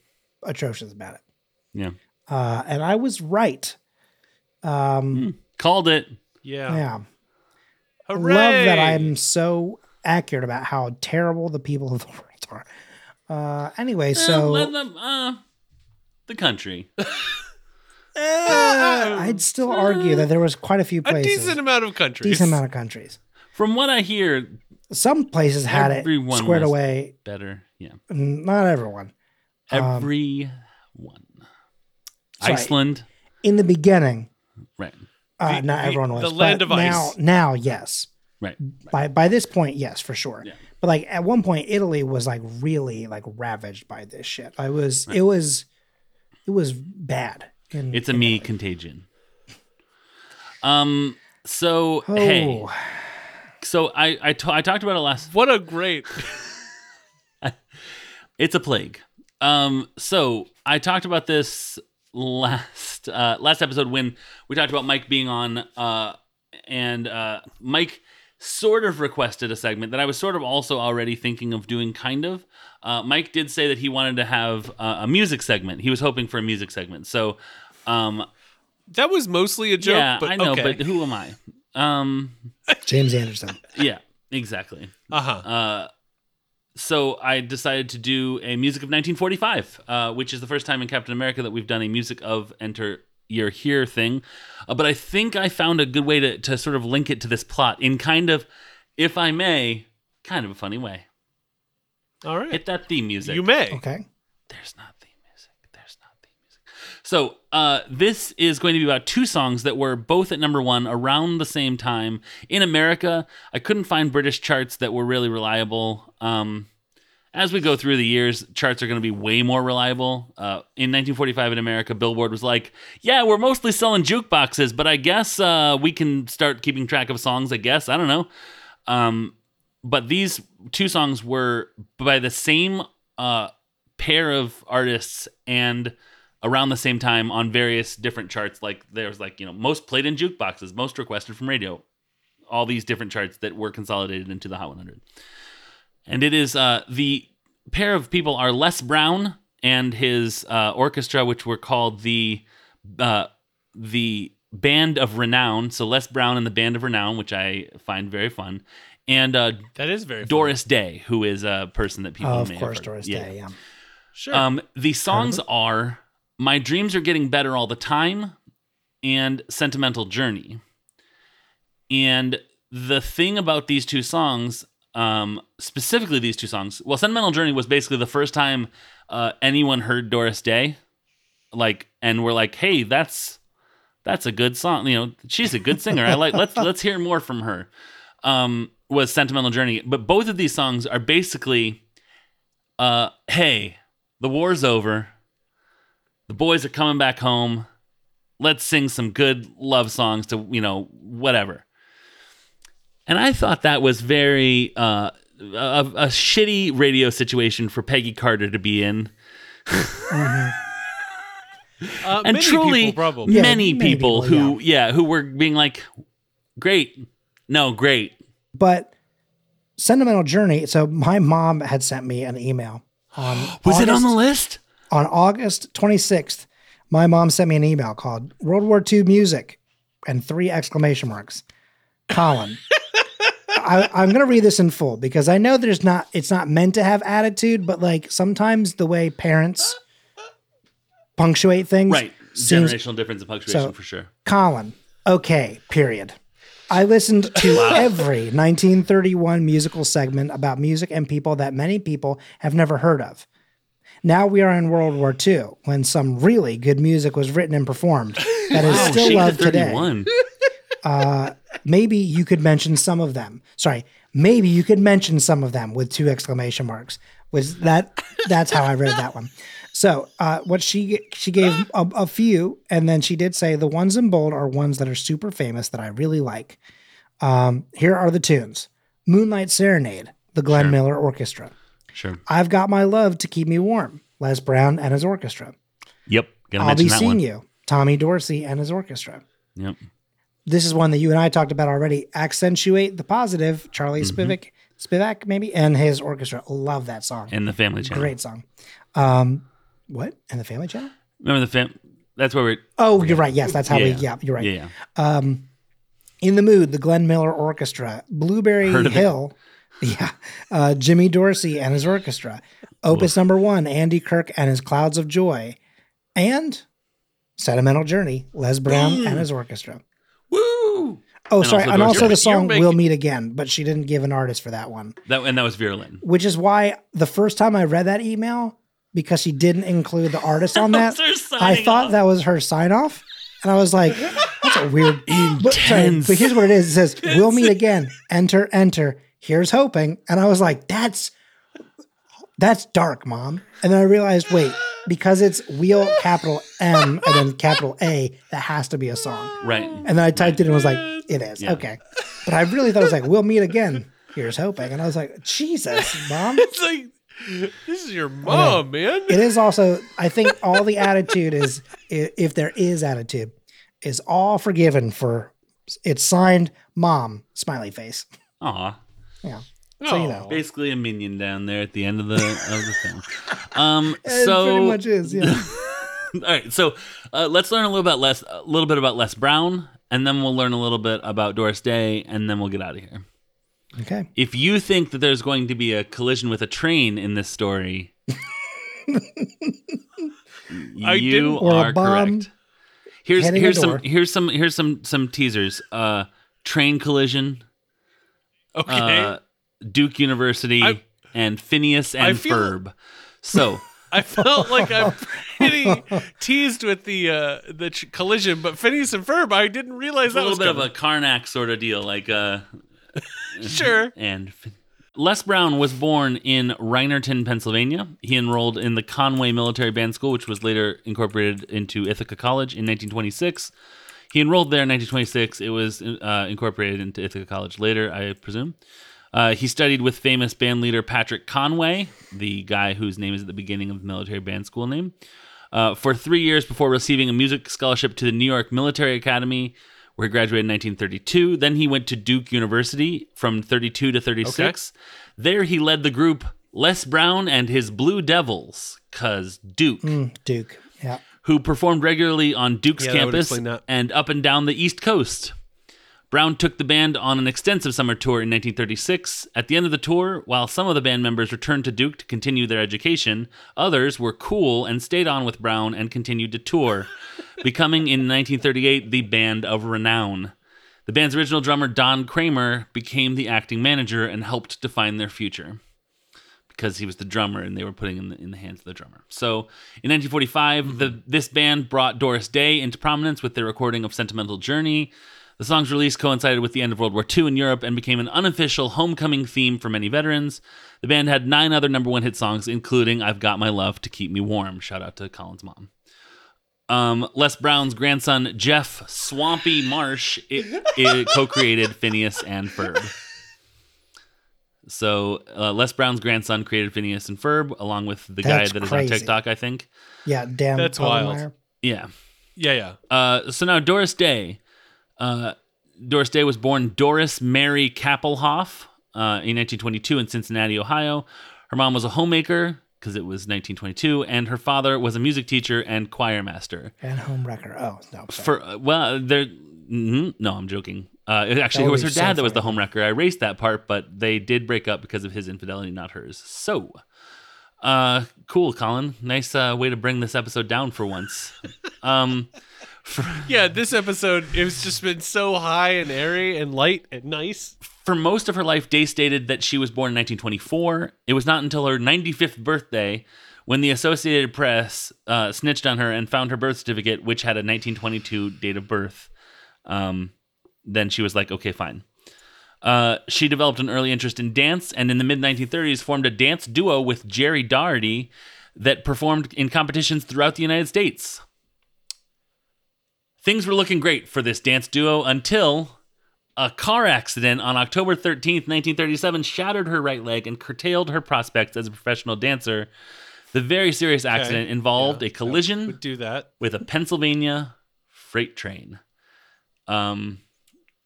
atrocious about it. Yeah. Uh, and I was right. Um, Called it. yeah. yeah. Hooray! Love that I'm so accurate about how terrible the people of the world are. Uh, anyway, Uh, so let them, uh, the country. uh, I'd still argue that there was quite a few places, a decent amount of countries. decent amount of countries. From what I hear, Some places had it squared away. better. Yeah. Not everyone. Um, Everyone. Sorry. Iceland. In the beginning, Right. Uh, The- not the- everyone was. the land of now, ice. Now, yes. Right. By by this point, yes, for sure. Yeah. But like at one point, Italy was like really like ravaged by this shit. I was. It was. It was bad. In, It's a me Italy. contagion. Um. So Oh, hey. So I I I talked about it last. What a great. It's a plague. Um. So I talked about this last uh last episode when we talked about Mike being on uh and uh Mike sort of requested a segment that I was sort of also already thinking of doing kind of. Uh, Mike did say that he wanted to have uh, a music segment. He was hoping for a music segment. So um That was mostly a joke. yeah, but I know, okay. but who am I? Um James Anderson. yeah, exactly. uh-huh. Uh, so I decided to do a music of 1945, uh, which is the first time in Captain America that we've done a music of Enter You're Here thing. Uh, but I think I found a good way to, to sort of link it to this plot in kind of, if I may, kind of a funny way. All right. Hit that theme music. You may. Okay. There's not theme music. There's not theme music. So uh, this is going to be about two songs that were both at number one around the same time in America. I couldn't find British charts that were really reliable. Um, as we go through the years, charts are going to be way more reliable. Uh, in 1945 in America, Billboard was like, "Yeah, we're mostly selling jukeboxes, but I guess uh, we can start keeping track of songs. I guess I don't know." Um, but these two songs were by the same uh, pair of artists and around the same time on various different charts. Like there's like you know most played in jukeboxes, most requested from radio, all these different charts that were consolidated into the Hot 100. And it is uh, the pair of people are Les Brown and his uh, orchestra, which were called the uh, the Band of Renown. So Les Brown and the Band of Renown, which I find very fun, and uh, That is very fun. Doris Day, who is a person that people Oh, of may have course, heard Doris Yeah. Day. Yeah. Sure. Um, the songs are "My Dreams Are Getting Better All the Time" and "Sentimental Journey." And the thing about these two songs, um, specifically these two songs, well, "Sentimental Journey" was basically the first time uh, anyone heard Doris Day, like, and we're like, "Hey, that's that's a good song." You know, she's a good singer. I like. Let's let's hear more from her. Um, was "Sentimental Journey," but both of these songs are basically uh, hey, the war's over. The boys are coming back home. Let's sing some good love songs to, you know, whatever. And I thought that was very uh, a, a shitty radio situation for Peggy Carter to be in. Uh, And many truly, people probably. Yeah, many, many people, people, who, yeah. who were being like, great. No, great. But Sentimental Journey. So my mom had sent me an email on Was it on the list? On August 26th. My mom sent me an email called World War II Music and three exclamation marks. Colin. I, I'm gonna read this in full because I know there's not it's not meant to have attitude, but like sometimes the way parents punctuate things Right. seems Generational difference in punctuation So- for sure. Colin. Okay, period. I listened to every 1931 musical segment about music and people that many people have never heard of. Now we are in World War II when some really good music was written and performed that is Oh, still loved today. 31. Maybe you could mention some of them. Sorry, maybe you could mention some of them with two exclamation marks. Was that that's how I read that one. So uh, what she she gave a, a few, and then she did say the ones in bold are ones that are super famous that I really like. Um, here are the tunes: Moonlight Serenade, the Glenn Miller Orchestra. Sure. I've Got My Love to Keep Me Warm, Les Brown and his orchestra. Yep. Gonna I'll Be that Seeing one. You, Tommy Dorsey and his orchestra. Yep. This is one that you and I talked about already. Accentuate the positive, Charlie Mm-hmm. Spivak, Spivak maybe, and his orchestra. Love that song. And the Family Channel. Great song. Um, what? And the Family Channel? Remember the fam? That's where we're. Oh, you're right. Yes, that's how we. Yeah. Yeah, you're right. Yeah. yeah. In the Mood, the Glenn Miller Orchestra, Blueberry Heard of it. Yeah, uh, Jimmy Dorsey and his orchestra, Opus Number One, Andy Kirk and his Clouds of Joy, and Sentimental Journey, Les Brown and his orchestra. Woo! Oh, And sorry, also and also the song making- "We'll Meet Again," but she didn't give an artist for that one, That and that was Virulent. which is why the first time I read that email, because she didn't include the artist on that, I thought off. that was her sign off, and I was like, "That's a weird." But, sorry, Intense. but here's what it is: it says, "We'll meet again." Enter, enter. Here's hoping, and I was like, "That's that's dark, mom." And then I realized, wait, because it's wheel capital M and then capital A, that has to be a song. Right. And then I typed it and was like, "It is Yeah. okay." But I really thought it was like, "We'll meet again." Here's hoping, and I was like, "Jesus, mom." It's like this is your mom, man. it is also i think all the attitude is if there is attitude is all forgiven for it's signed mom smiley face Aw. Yeah so you know Oh. Basically a minion down there at the end of the of the film. Um. it so pretty much is yeah all right. So uh, let's learn a little bit less, a little bit about Les Brown, and then we'll learn a little bit about Doris Day, and then we'll get out of here. okay If you think that there's going to be a collision with a train in this story, I you didn't- Or a are bomb correct. Here's here's some here's some here's some some teasers. Uh, train collision, Okay. uh, Duke University, I- and Phineas and feel- Ferb. So I felt like I'm pretty teased with the uh, the ch- collision, but Phineas and Ferb, I didn't realize it's a that little was bit of a Karnak sort of deal, like uh, sure. and Les Brown was born in Reinerton, Pennsylvania. He enrolled in the Conway Military Band School, which was later incorporated into Ithaca College in 1926. He enrolled there in 1926. It was uh, incorporated into Ithaca College later, I presume. Uh, he studied with famous band leader Patrick Conway, the guy whose name is at the beginning of the military band school name, uh, for three years before receiving a music scholarship to the New York Military Academy, where he graduated in 1932. Then he went to Duke University from 32 to 36. There he led the group Les Brown and his Blue Devils, cause Duke, Mm, duke yeah who performed regularly on Duke's Yeah, campus and up and down the East Coast. Brown took the band on an extensive summer tour in 1936. At the end of the tour, while some of the band members returned to Duke to continue their education, others were cool and stayed on with Brown and continued to tour, becoming in 1938 the Band of Renown. The band's original drummer, Don Kramer, became the acting manager and helped define their future because he was the drummer and they were putting in the, in the hands of the drummer. So in 1945, the, this band brought Doris Day into prominence with their recording of Sentimental Journey. The song's release coincided with the end of World War II in Europe and became an unofficial homecoming theme for many veterans. The band had nine other number one hit songs, including I've Got My Love to Keep Me Warm. Shout out to Colin's mom. Um, Les Brown's grandson, Jeff Swampy Marsh, it, it co-created Phineas and Ferb. So uh, Les Brown's grandson created Phineas and Ferb, along with the That's guy that is crazy. on TikTok, I think. yeah damn That's wild. Povenmire. Yeah. Yeah, yeah. Uh, so now Doris Day. Uh, Doris Day was born Doris Mary Kappelhoff uh, in 1922 in Cincinnati, Ohio. Her mom was a homemaker because it was 1922, and her father was a music teacher and choir master. and homewrecker oh no sorry. For uh, well, there. mhm, no, I'm joking. Uh, it actually, it was her so dad that was the homewrecker. I erased that part, but they did break up because of his infidelity, not hers. So, uh, cool, Colin. Nice uh, way to bring this episode down for once. um, Yeah, this episode it's just been so high and airy and light and nice. For most of her life, Day stated that she was born in 1924. It was not until her 95th birthday when the Associated Press uh, snitched on her and found her birth certificate, which had a 1922 date of birth. Um, then she was like, okay, fine. Uh, she developed an early interest in dance and in the mid 1930s formed a dance duo with Jerry Doherty that performed in competitions throughout the United States. Things were looking great for this dance duo until a car accident on October 13th, 1937 shattered her right leg and curtailed her prospects as a professional dancer. The very serious accident involved a collision do that. with a Pennsylvania freight train. Um,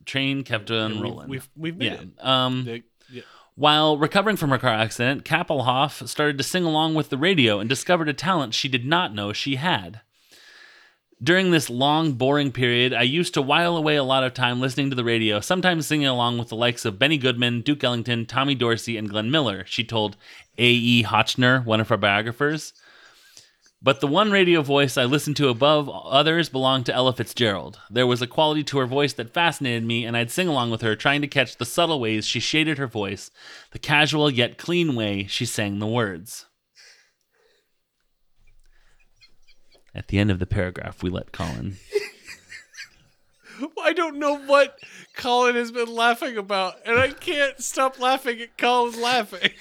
train kept on We've- rolling. We've we've made yeah. it. Um, The- yeah. while recovering from her car accident, Kappelhoff started to sing along with the radio and discovered a talent she did not know she had. During this long, boring period, I used to while away a lot of time listening to the radio, sometimes singing along with the likes of Benny Goodman, Duke Ellington, Tommy Dorsey, and Glenn Miller, she told A.E. Hotchner, one of her biographers. But the one radio voice I listened to above others belonged to Ella Fitzgerald. There was a quality to her voice that fascinated me, and I'd sing along with her, trying to catch the subtle ways she shaded her voice, the casual yet clean way she sang the words. At the end of the paragraph, we let Colin. I don't know what Colin has been laughing about, and I can't stop laughing at Colin's laughing.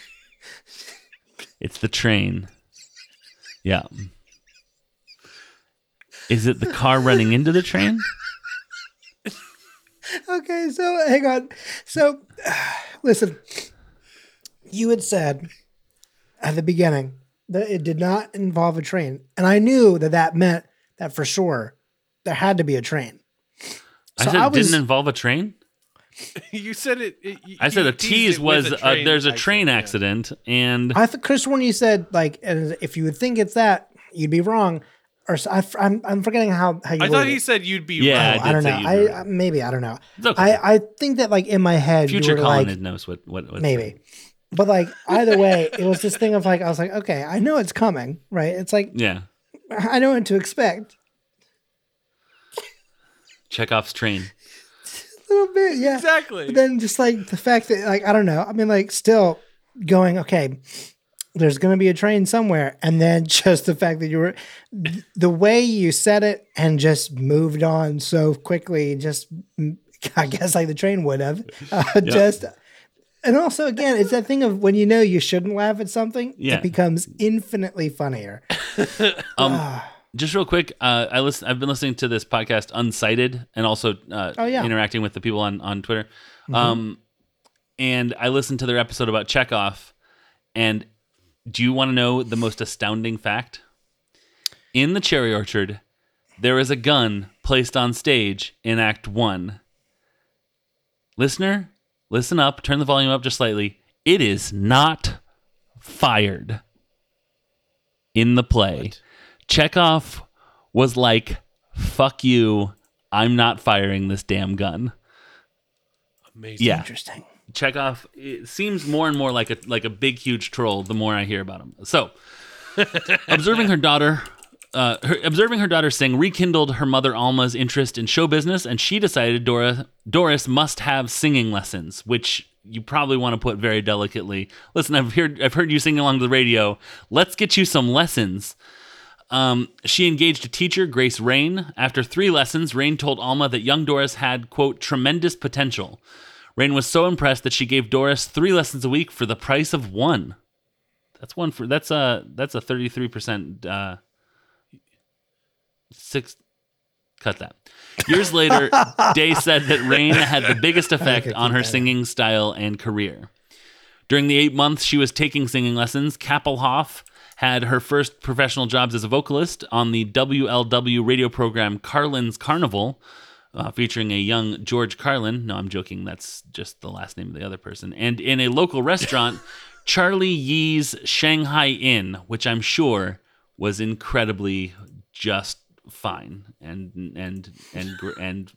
It's the train. Yeah. Is it the car running into the train? Okay, so hang on. So, listen, you had said at the beginning that it did not involve a train, and I knew that that meant that for sure there had to be a train. I So said I it was- didn't involve a train. you said it. it you- I said you a tease was a uh, there's a accident, train yeah. accident, and I thought Chris, when you said like, and if you would think it's that, you'd be wrong. Or so, I, am I'm forgetting how how you. I thought he it. said you'd be Yeah, right. Oh, I, don't know. say you'd be I, right. Maybe I don't know. Okay. I I think that like in my head, future you were Colin like knows what what what's maybe, but like either way, it was this thing of like I was like, okay, I know it's coming, right? It's like Yeah, I know what to expect. Chekhov's train. A little bit, yeah. Exactly. But then just like the fact that like I don't know. I mean, like still going okay. There's going to be a train somewhere, and then just the fact that you were the way you said it and just moved on so quickly. Just I guess like the train would have uh, just. And also, again, it's that thing of when you know you shouldn't laugh at something, Yeah. it becomes infinitely funnier. Um, just real quick, uh, I listen. I've been listening to this podcast, Unsighted, and also uh, Oh, yeah. interacting with the people on on Twitter. Um, and I listened to their episode about Chekhov. And do you want to know the most astounding fact? In the cherry orchard, there is a gun placed on stage in Act One. Listener, listen up. Turn the volume up just slightly. It is not fired in the play. Chekhov was like, fuck you. I'm not firing this damn gun. Amazing. Yeah. Interesting. Chekhov it seems more and more like a like a big huge troll the more I hear about him. So, observing her daughter uh, her, observing her daughter sing rekindled her mother Alma's interest in show business, and she decided Dora Doris must have singing lessons, which you probably want to put very delicately. Listen, I've heard I've heard you sing along to the radio. Let's get you some lessons. Um, she engaged a teacher, Grace Raine. After three lessons, Raine told Alma that young Doris had, quote, tremendous potential. Raine was so impressed that she gave Doris three lessons a week for the price of one. That's one for that's a that's a thirty three percent uh six cut that. Years later, Day said that Raine had the biggest effect on her singing style and career. During the eight months she was taking singing lessons, Kappelhoff had her first professional jobs as a vocalist on the WLW radio program Carlin's Carnival, uh, featuring a young George Carlin. No, I'm joking. That's just the last name of the other person. And in a local restaurant, Charlie Yee's Shanghai Inn, which I'm sure was incredibly just fine and and and and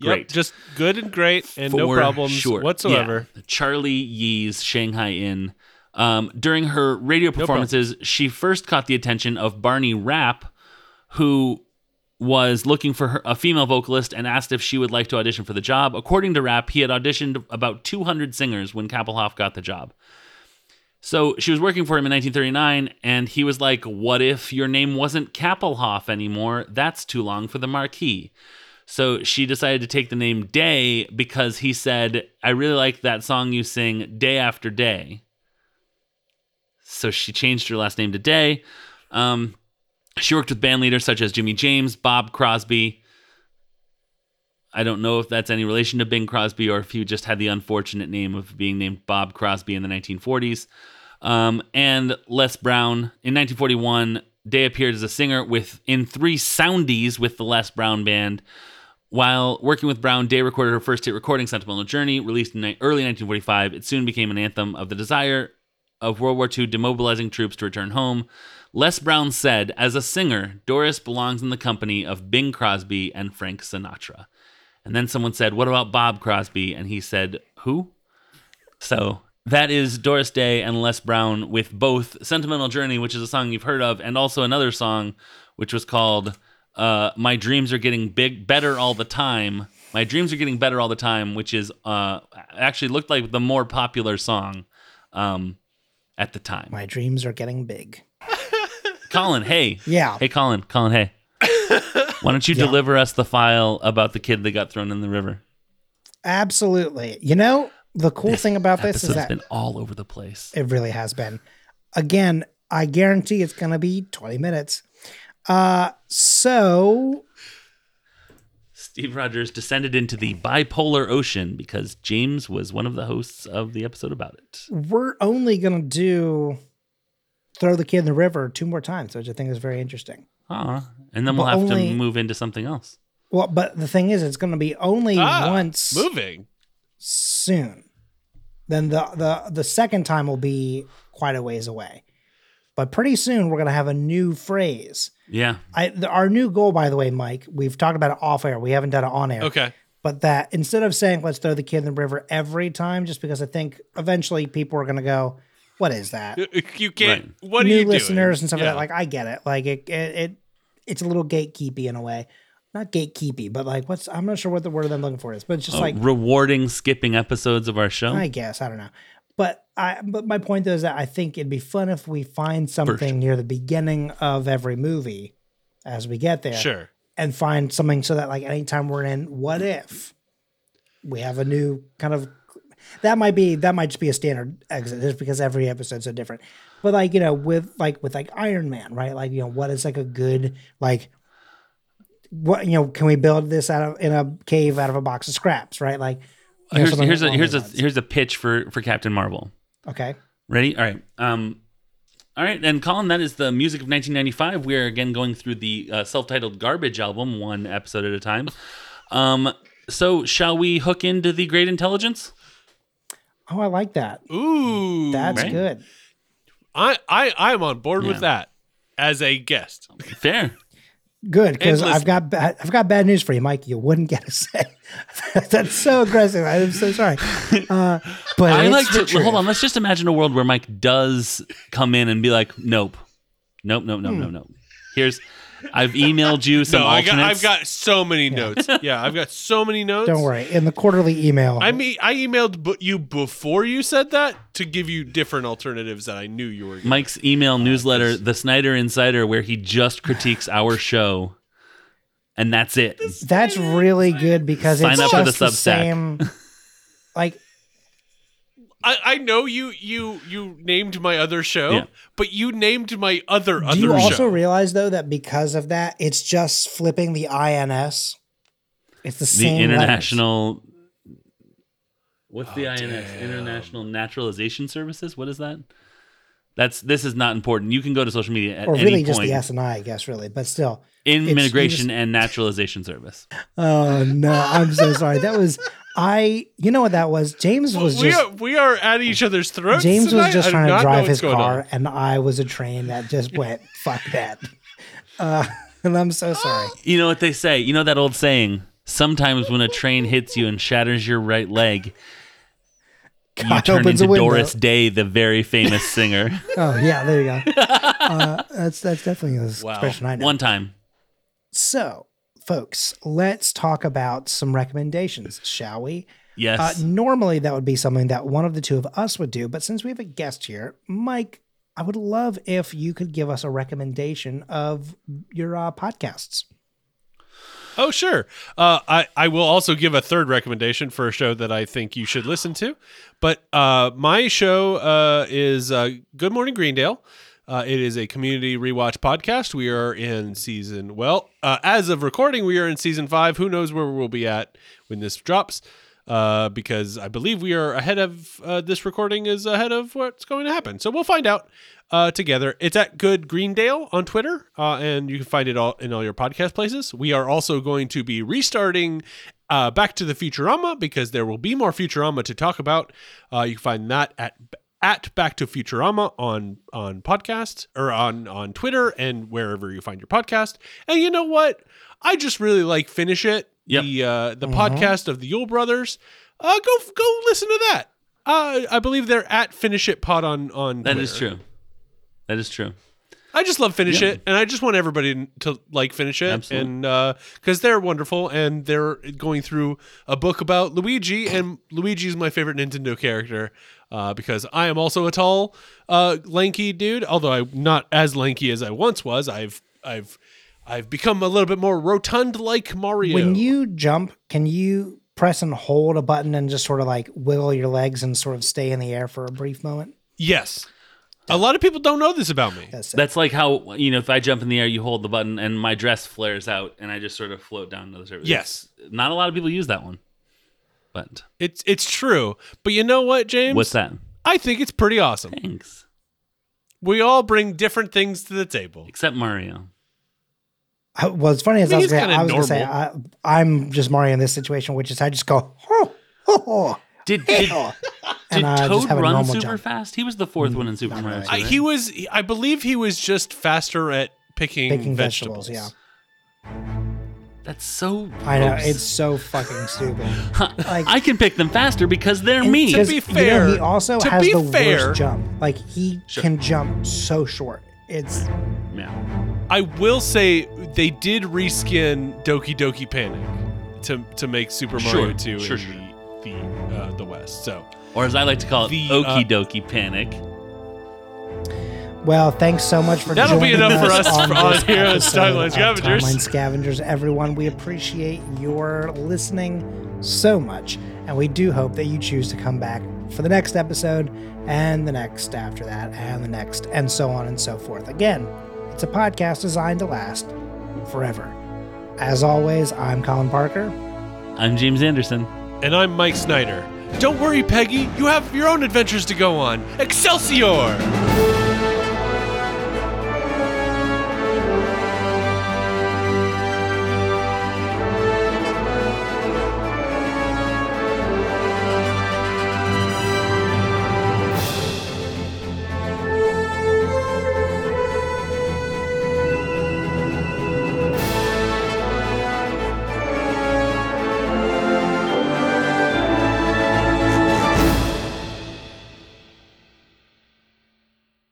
Yep, great. just good and great, and no For problems sure. whatsoever. Yeah. Charlie Yee's Shanghai Inn. Um, during her radio performances, she first caught the attention of Barney Rapp, who was looking for her, a female vocalist and asked if she would like to audition for the job. According to Rapp, he had auditioned about 200 singers when Kappelhoff got the job. So she was working for him in 1939, and he was like, What if your name wasn't Kappelhoff anymore? That's too long for the marquee. So she decided to take the name Day because he said, I really like that song you sing day after day. So she changed her last name to Day. Um, she worked with band leaders such as Jimmy James, Bob Crosby. I don't know if that's any relation to Bing Crosby or if he just had the unfortunate name of being named Bob Crosby in the 1940s. Um, and Les Brown. In 1941, Day appeared as a singer with in three soundies with the Les Brown Band. While working with Brown, Day recorded her first hit recording, Sentimental Journey, released in early 1945. It soon became an anthem of the desire of World War II demobilizing troops to return home. Les Brown said, As a singer, Doris belongs in the company of Bing Crosby and Frank Sinatra. And then someone said, What about Bob Crosby? And he said, Who? So that is Doris Day and Les Brown with both Sentimental Journey, which is a song you've heard of, and also another song which was called uh, My Dreams Are Getting Big Better All the Time. My Dreams Are Getting Better All the Time, which is uh, actually looked like the more popular song um, at the time. My dreams are getting big. Colin, hey. Yeah. Hey, Colin. Colin, hey. Why don't you Yeah. deliver us the file about the kid that got thrown in the river? Absolutely. You know, the cool thing about this is that it's been all over the place. It really has been. Again, I guarantee it's going to be 20 minutes. Uh, so Steve Rogers descended into the bipolar ocean because James was one of the hosts of the episode about it. we're only going to do throw the kid in the river two more times, which I think is very interesting. Ah, and then we'll But have only- to move into something else. Well, but the thing is, it's going to be only Ah, once moving. soon. Then the, the the second time will be quite a ways away. But pretty soon we're going to have a new phrase. Yeah. I the, our new goal, by the way, Mike. We've talked about it off air. We haven't done it on air. Okay. but that instead of saying let's throw the kid in the river every time just because i think eventually people are going to go what is that You can't. Right. What are new you doing? listeners and stuff Yeah. like that like i get it like it, it it it's a little gatekeepy in a way not gatekeepy but like what's i'm not sure what the word i'm looking for is but it's just Uh, like rewarding skipping episodes of our show. i guess i don't know but i but my point though is that i think it'd be fun if we find something near the beginning of every movie as we get there Sure. and find something so that like anytime we're in what if we have a new kind of that might be that might just be a standard exit just because every episode's so different. But like you know with like with like iron man right? Like you know what is like a good like what you know can we build this out of in a cave out of a box of scraps right? Like here's here's a here's a those here's a pitch for for Captain Marvel. okay Ready? All right. Um, all right. And Colin, that is the music of 1995. We are again going through the uh, self-titled Garbage album, one episode at a time. Um, so shall we hook into the Great Intelligence? oh i like that Ooh. that's Right. good I I I'm on board Yeah. with that as a guest. Fair. Good, because I've got bad, I've got bad news for you, Mike. You wouldn't get a say. That's so aggressive. I'm so sorry. Uh, but I like to truth. hold on. Let's just imagine a world where Mike does come in and be like, "Nope, nope, nope, nope, Hmm. nope, nope." Here's, I've emailed you some No, I got, I've got so many notes. Yeah, I've got so many notes. Don't worry. In the quarterly email, I mean, I emailed bu- you before you said that to give you different alternatives that I knew you were. Gonna. Mike's email newsletter, The Snyder Insider, where he just critiques our show, and that's it. that's really good because Sign it's up for just the the, Substack. same. Like I, I know you you you named my other show, Yeah. but you named my other other Do you also show. realize though that because of that, it's just flipping the INS. It's the The same letters. international. What's Oh, the INS? International Naturalization Services. What is that? That's this is not important. You can go to social media at or any really just point. the S and I, I guess, really, but still. it's- you Immigration just- and Naturalization Service. Oh no, I'm so sorry. That was I. You know what that was? James was we just are we are at each other's throats. James tonight? was just trying to drive his car, on. and I was a train that just went fuck that. Uh, and I'm so sorry. You know what they say? You know that old saying? Sometimes when a train hits you and shatters your right leg, you turn opens into. Doris Day, the very famous singer. Oh yeah, there you go. Uh, that's that's definitely the Wow. expression I know. One time. So folks, let's talk about some recommendations, shall we? Yes. Uh, normally, that would be something that one of the two of us would do, but since we have a guest here, Mike, I would love if you could give us a recommendation of your uh, podcasts. Oh, sure. Uh, I, I will also give a third recommendation for a show that I think you should listen to. But uh, my show uh, is uh, Good Morning Greendale. Uh, it is a community rewatch podcast. We are in season, well, uh, as of recording, we are in season five. Who knows where we'll be at when this drops? Uh, because I believe we are ahead of uh, this recording is ahead of what's going to happen. So we'll find out uh, together. It's at Good Greendale on Twitter, uh, and you can find it all in all your podcast places. We are also going to be restarting uh, Back to the Futurama because there will be more Futurama to talk about. Uh, you can find that at at Back to Futurama on on podcast or on on Twitter and wherever you find your podcast. And you know what? I just really like Finish It, Yep. the uh, the Mhm. podcast of the Yule Brothers. Uh, go go listen to that. Uh, I believe they're at Finish It Pod on on. that is Twitter. true. That is true. I just love Finish Yeah. It, and I just want everybody to like Finish It, Absolutely. and because they're wonderful, and they're going through a book about Luigi, and Luigi is my favorite Nintendo character uh, because I am also a tall, uh, lanky dude. Although I'm not as lanky as I once was, I've I've I've become a little bit more rotund like Mario. When you jump, can you press and hold a button and just sort of like wiggle your legs and sort of stay in the air for a brief moment? yes, a lot of people don't know this about me. That's. That's like how you know if I jump in the air, you hold the button, and my dress flares out, and I just sort of float down to the surface. Yes. Not a lot of people use that one, but It's it's true, but you know what, James? what's that? I think it's pretty awesome. Thanks. We all bring different things to the table. Except Mario. I- well, it's funny as I I, was gonna, I was going to say. I, I'm just Mario in this situation, which is I just go oh, oh, oh, Did did, oh," did and I just Toad run super jump. fast? He was the fourth one in Super mm, Mario. really. 2, I, he was, I believe, he was just faster at picking, Picking vegetables. vegetables, That's so. I know it's so fucking stupid. like- I can pick them faster because they're me. to because, be you know, fair- he also to has be the fair- worst jump. Like he Sure. can jump so short. It's yeah. I will say they did reskin Doki Doki Panic to to make Super Mario Sure, 2 sure, in sure. the the uh, the West. So Or as I like to call it, The, Okie uh, Dokie Panic. Well. Thanks so much for That'll be joining enough for us us on, for- on this here on episode Timeline of Scavengers. Timeline Scavengers, everyone. We appreciate your listening so much, and we do hope that you choose to come back for the next episode and the next after that and the next and so on and so forth. Again, it's a podcast designed to last forever. As always, I'm Colin Parker. I'm James Anderson. and I'm Mike Snyder. Don't worry, Peggy. You have your own adventures to go on. Excelsior!